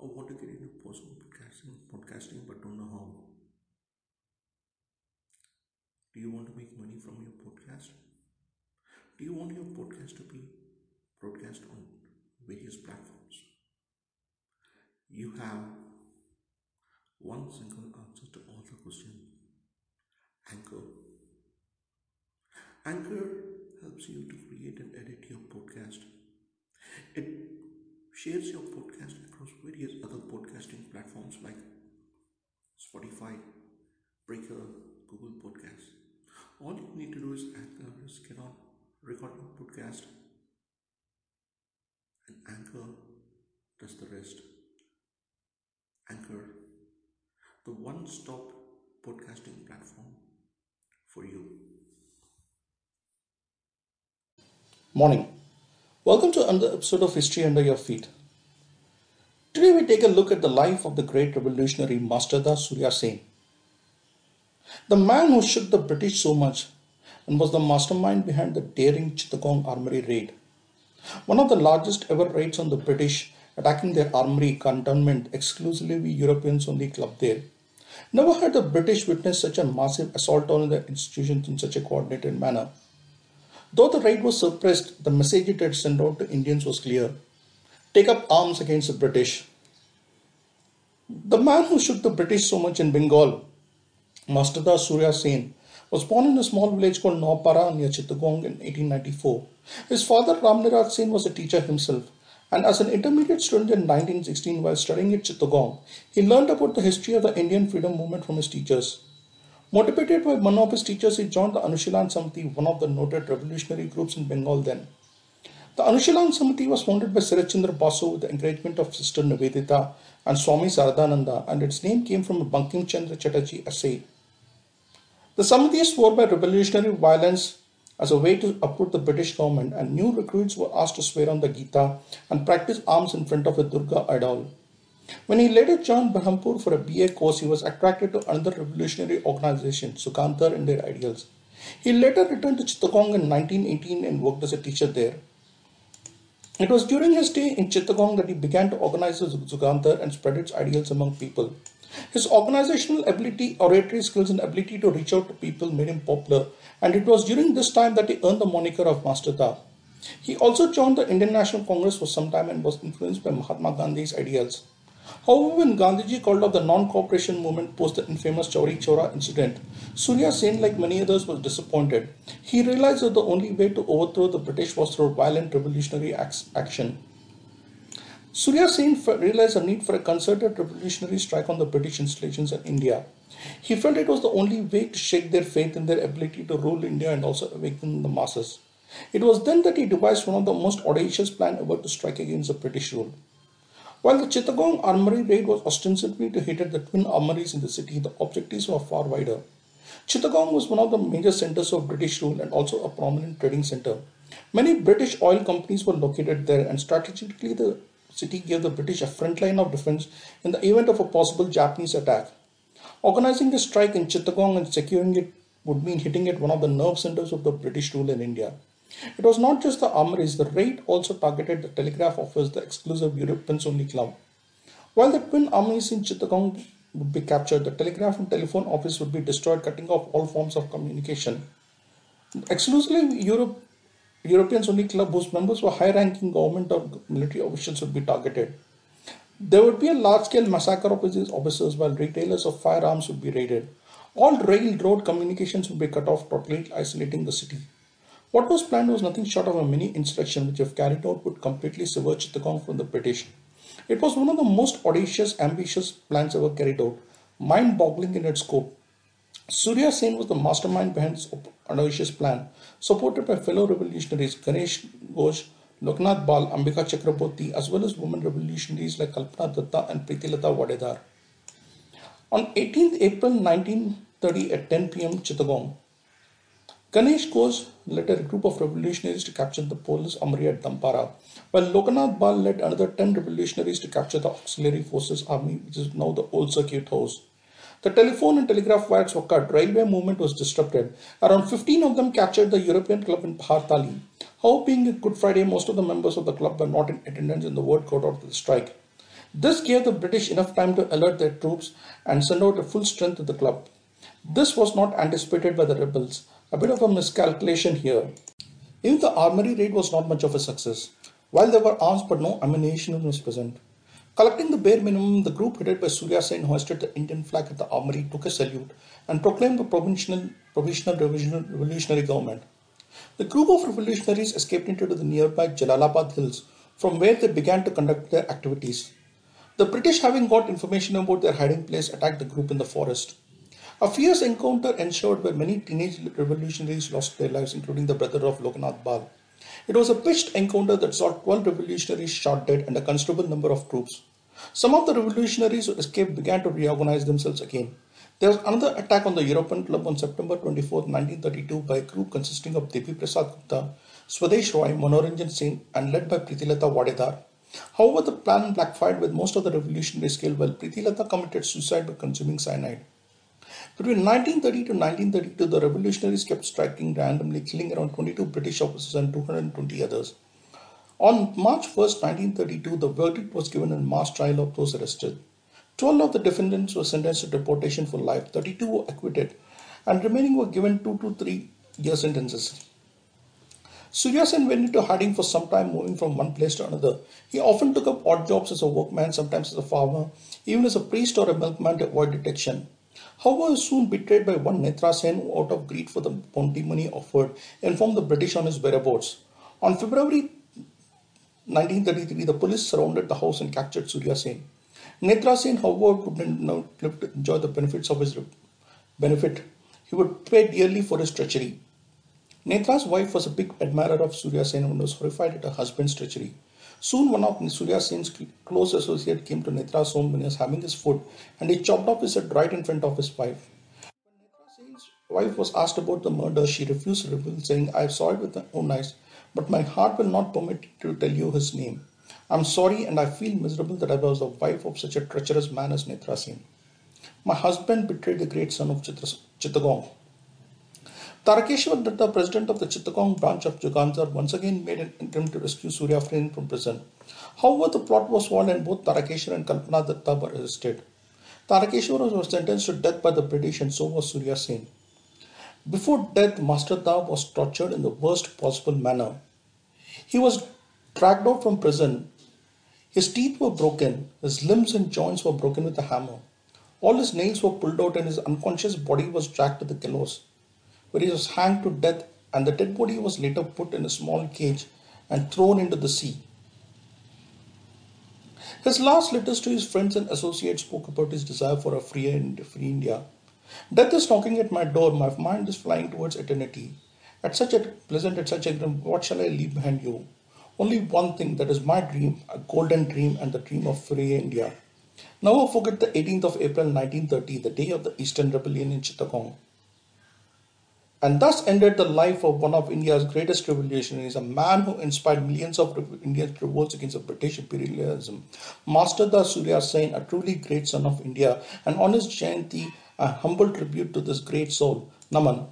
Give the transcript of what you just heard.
Oh, or want to get into podcasting, podcasting but don't know how? Do you want to make money from your podcast? Do you want your podcast to be broadcast on various platforms? You have one single answer to all the questions Anchor. Anchor helps you to create and edit your podcast. It shares your podcast across various other podcasting platforms like Spotify, Breaker, Google Podcasts. All you need to do is Anchor get on, record your podcast, and Anchor does the rest. Anchor, the one stop podcasting platform for you. Morning. Welcome to another episode of History Under Your Feet. Today we take a look at the life of the great revolutionary Masterda Surya Sen. The man who shook the British so much and was the mastermind behind the daring Chittagong Armory raid. One of the largest ever raids on the British attacking their armory cantonment exclusively we Europeans only club there. Never had the British witnessed such a massive assault on their institutions in such a coordinated manner. Though the raid was suppressed, the message it had sent out to Indians was clear take up arms against the British. The man who shook the British so much in Bengal, Masterda Surya Sen, was born in a small village called Naupara near Chittagong in 1894. His father Ramniraj Sen was a teacher himself, and as an intermediate student in 1916 while studying at Chittagong, he learned about the history of the Indian freedom movement from his teachers. Motivated by one of his teachers, he joined the Anushilan Samiti, one of the noted revolutionary groups in Bengal then. The Anushilan Samiti was founded by Sirachandra Basu with the encouragement of Sister Nivedita and Swami Saradananda, and its name came from a Bankim Chandra Chatterjee essay. The Samiti swore by revolutionary violence as a way to uproot the British government, and new recruits were asked to swear on the Gita and practice arms in front of a Durga idol. When he later joined Berhampur for a BA course, he was attracted to another revolutionary organization, Jugantar, and their ideals. He later returned to Chittagong in 1918 and worked as a teacher there. It was during his stay in Chittagong that he began to organize the Jugantar and spread its ideals among people. His organizational ability, oratory skills, and ability to reach out to people made him popular, and it was during this time that he earned the moniker of Master Masterda. He also joined the Indian National Congress for some time and was influenced by Mahatma Gandhi's ideals. However, when Gandhiji called off the non-cooperation movement post the infamous Chauri Chaura incident, Surya Sen, like many others, was disappointed. He realized that the only way to overthrow the British was through violent revolutionary action. Surya Sen realized the need for a concerted revolutionary strike on the British installations in India. He felt it was the only way to shake their faith in their ability to rule India and also awaken the masses. It was then that he devised one of the most audacious plans ever to strike against the British rule. While the Chittagong armory raid was ostensibly to hit at the twin armories in the city, the objectives were far wider. Chittagong was one of the major centers of British rule and also a prominent trading center. Many British oil companies were located there, and strategically, the city gave the British a front line of defense in the event of a possible Japanese attack. Organizing the strike in Chittagong and securing it would mean hitting at one of the nerve centers of the British rule in India. It was not just the armories, the raid also targeted the telegraph office, the exclusive Europeans only club. While the twin armies in Chittagong would be captured, the telegraph and telephone office would be destroyed, cutting off all forms of communication. Exclusively Europe, Europeans only club whose members were high ranking government or military officials would be targeted. There would be a large scale massacre of these officers while retailers of firearms would be raided. All railroad communications would be cut off, totally isolating the city. What was planned was nothing short of a mini insurrection which, if carried out, would completely sever Chittagong from the British. It was one of the most audacious, ambitious plans ever carried out, mind boggling in its scope. Surya Sen was the mastermind behind this audacious plan, supported by fellow revolutionaries Ganesh Ghosh, Loknath Bal, Ambika Chakraborty, as well as women revolutionaries like Kalpana Datta and Pritilata Wadedar. On 18th April 1930 at 10 pm, Chittagong, Ganesh Ghosh led a group of revolutionaries to capture the police armory at Dampara, while Loknath Bal led another 10 revolutionaries to capture the Auxiliary Forces Army, which is now the old circuit house. The telephone and telegraph wires were cut, railway movement was disrupted. Around 15 of them captured the European club in Pahartali. How being a Good Friday, most of the members of the club were not in attendance and the word out of the strike. This gave the British enough time to alert their troops and send out a full strength to the club. This was not anticipated by the rebels, a bit of a miscalculation here. Even the armory raid was not much of a success. While there were arms but no ammunition was present. Collecting the bare minimum, the group headed by Surya Sen hoisted the Indian flag at the armory, took a salute, and proclaimed the provisional, provisional revolutionary government. The group of revolutionaries escaped into the nearby Jalalabad hills, from where they began to conduct their activities. The British, having got information about their hiding place, attacked the group in the forest. A fierce encounter ensued where many teenage revolutionaries lost their lives, including the brother of Loknath Bal. It was a pitched encounter that saw 12 revolutionaries shot dead and a considerable number of troops. Some of the revolutionaries who escaped began to reorganize themselves again. There was another attack on the European Club on September 24, 1932 by a group consisting of Devi Prasad Gupta, Swadesh Roy, Manoranjan Singh and led by Pritilata Wadedar. However, the plan backfired with most of the revolutionaries killed while Pritilata committed suicide by consuming cyanide. Between 1930 to 1932, the revolutionaries kept striking randomly, killing around 22 British officers and 220 others. On March 1, 1932, the verdict was given in mass trial of those arrested. 12 of the defendants were sentenced to deportation for life, 32 were acquitted, and remaining were given 2 to 3 year sentences. Surya Sen went into hiding for some time, moving from one place to another. He often took up odd jobs as a workman, sometimes as a farmer, even as a priest or a milkman to avoid detection. However, was soon betrayed by one Netra Sen out of greed for the bounty money offered, informed the British on his whereabouts. On February 1933, the police surrounded the house and captured Surya Sen. Netra Sen, however, could not live to enjoy the benefits of his benefit. He would pay dearly for his treachery. Netra's wife was a big admirer of Surya Sen and was horrified at her husband's treachery. Soon one of Surya Sen's close associates came to Netra's home when he was having his food and he chopped off his head right in front of his wife. When Netra Sen's wife was asked about the murder, she refused to reveal, saying, I saw it with my own eyes, but my heart will not permit to tell you his name. I'm sorry and I feel miserable that I was the wife of such a treacherous man as Netra Sen. My husband betrayed the great son of Chittagong. Tarakeshwar Datta, president of the Chittagong branch of Jugantar, once again made an attempt to rescue Surya Sen from prison. However, the plot was foiled and both Tarakeshwar and Kalpana Datta were arrested. Tarakeshwar was sentenced to death by the British and so was Surya Sen. Before death, Master Da was tortured in the worst possible manner. He was dragged out from prison his teeth were broken, his limbs and joints were broken with a hammer. All his nails were pulled out, and his unconscious body was dragged to the gallows, where he was hanged to death, and the dead body was later put in a small cage and thrown into the sea. His last letters to his friends and associates spoke about his desire for a free and free India. Death is knocking at my door, my mind is flying towards eternity. At such a pleasant, at such a what shall I leave behind you? Only one thing that is my dream, a golden dream, and the dream of free India. Never forget the 18th of April 1930, the day of the Eastern Rebellion in Chittagong. And thus ended the life of one of India's greatest revolutionaries, a man who inspired millions of Indians to revolt against the British imperialism. Master Da Surya a truly great son of India, and on his Jayanti, a humble tribute to this great soul. Naman.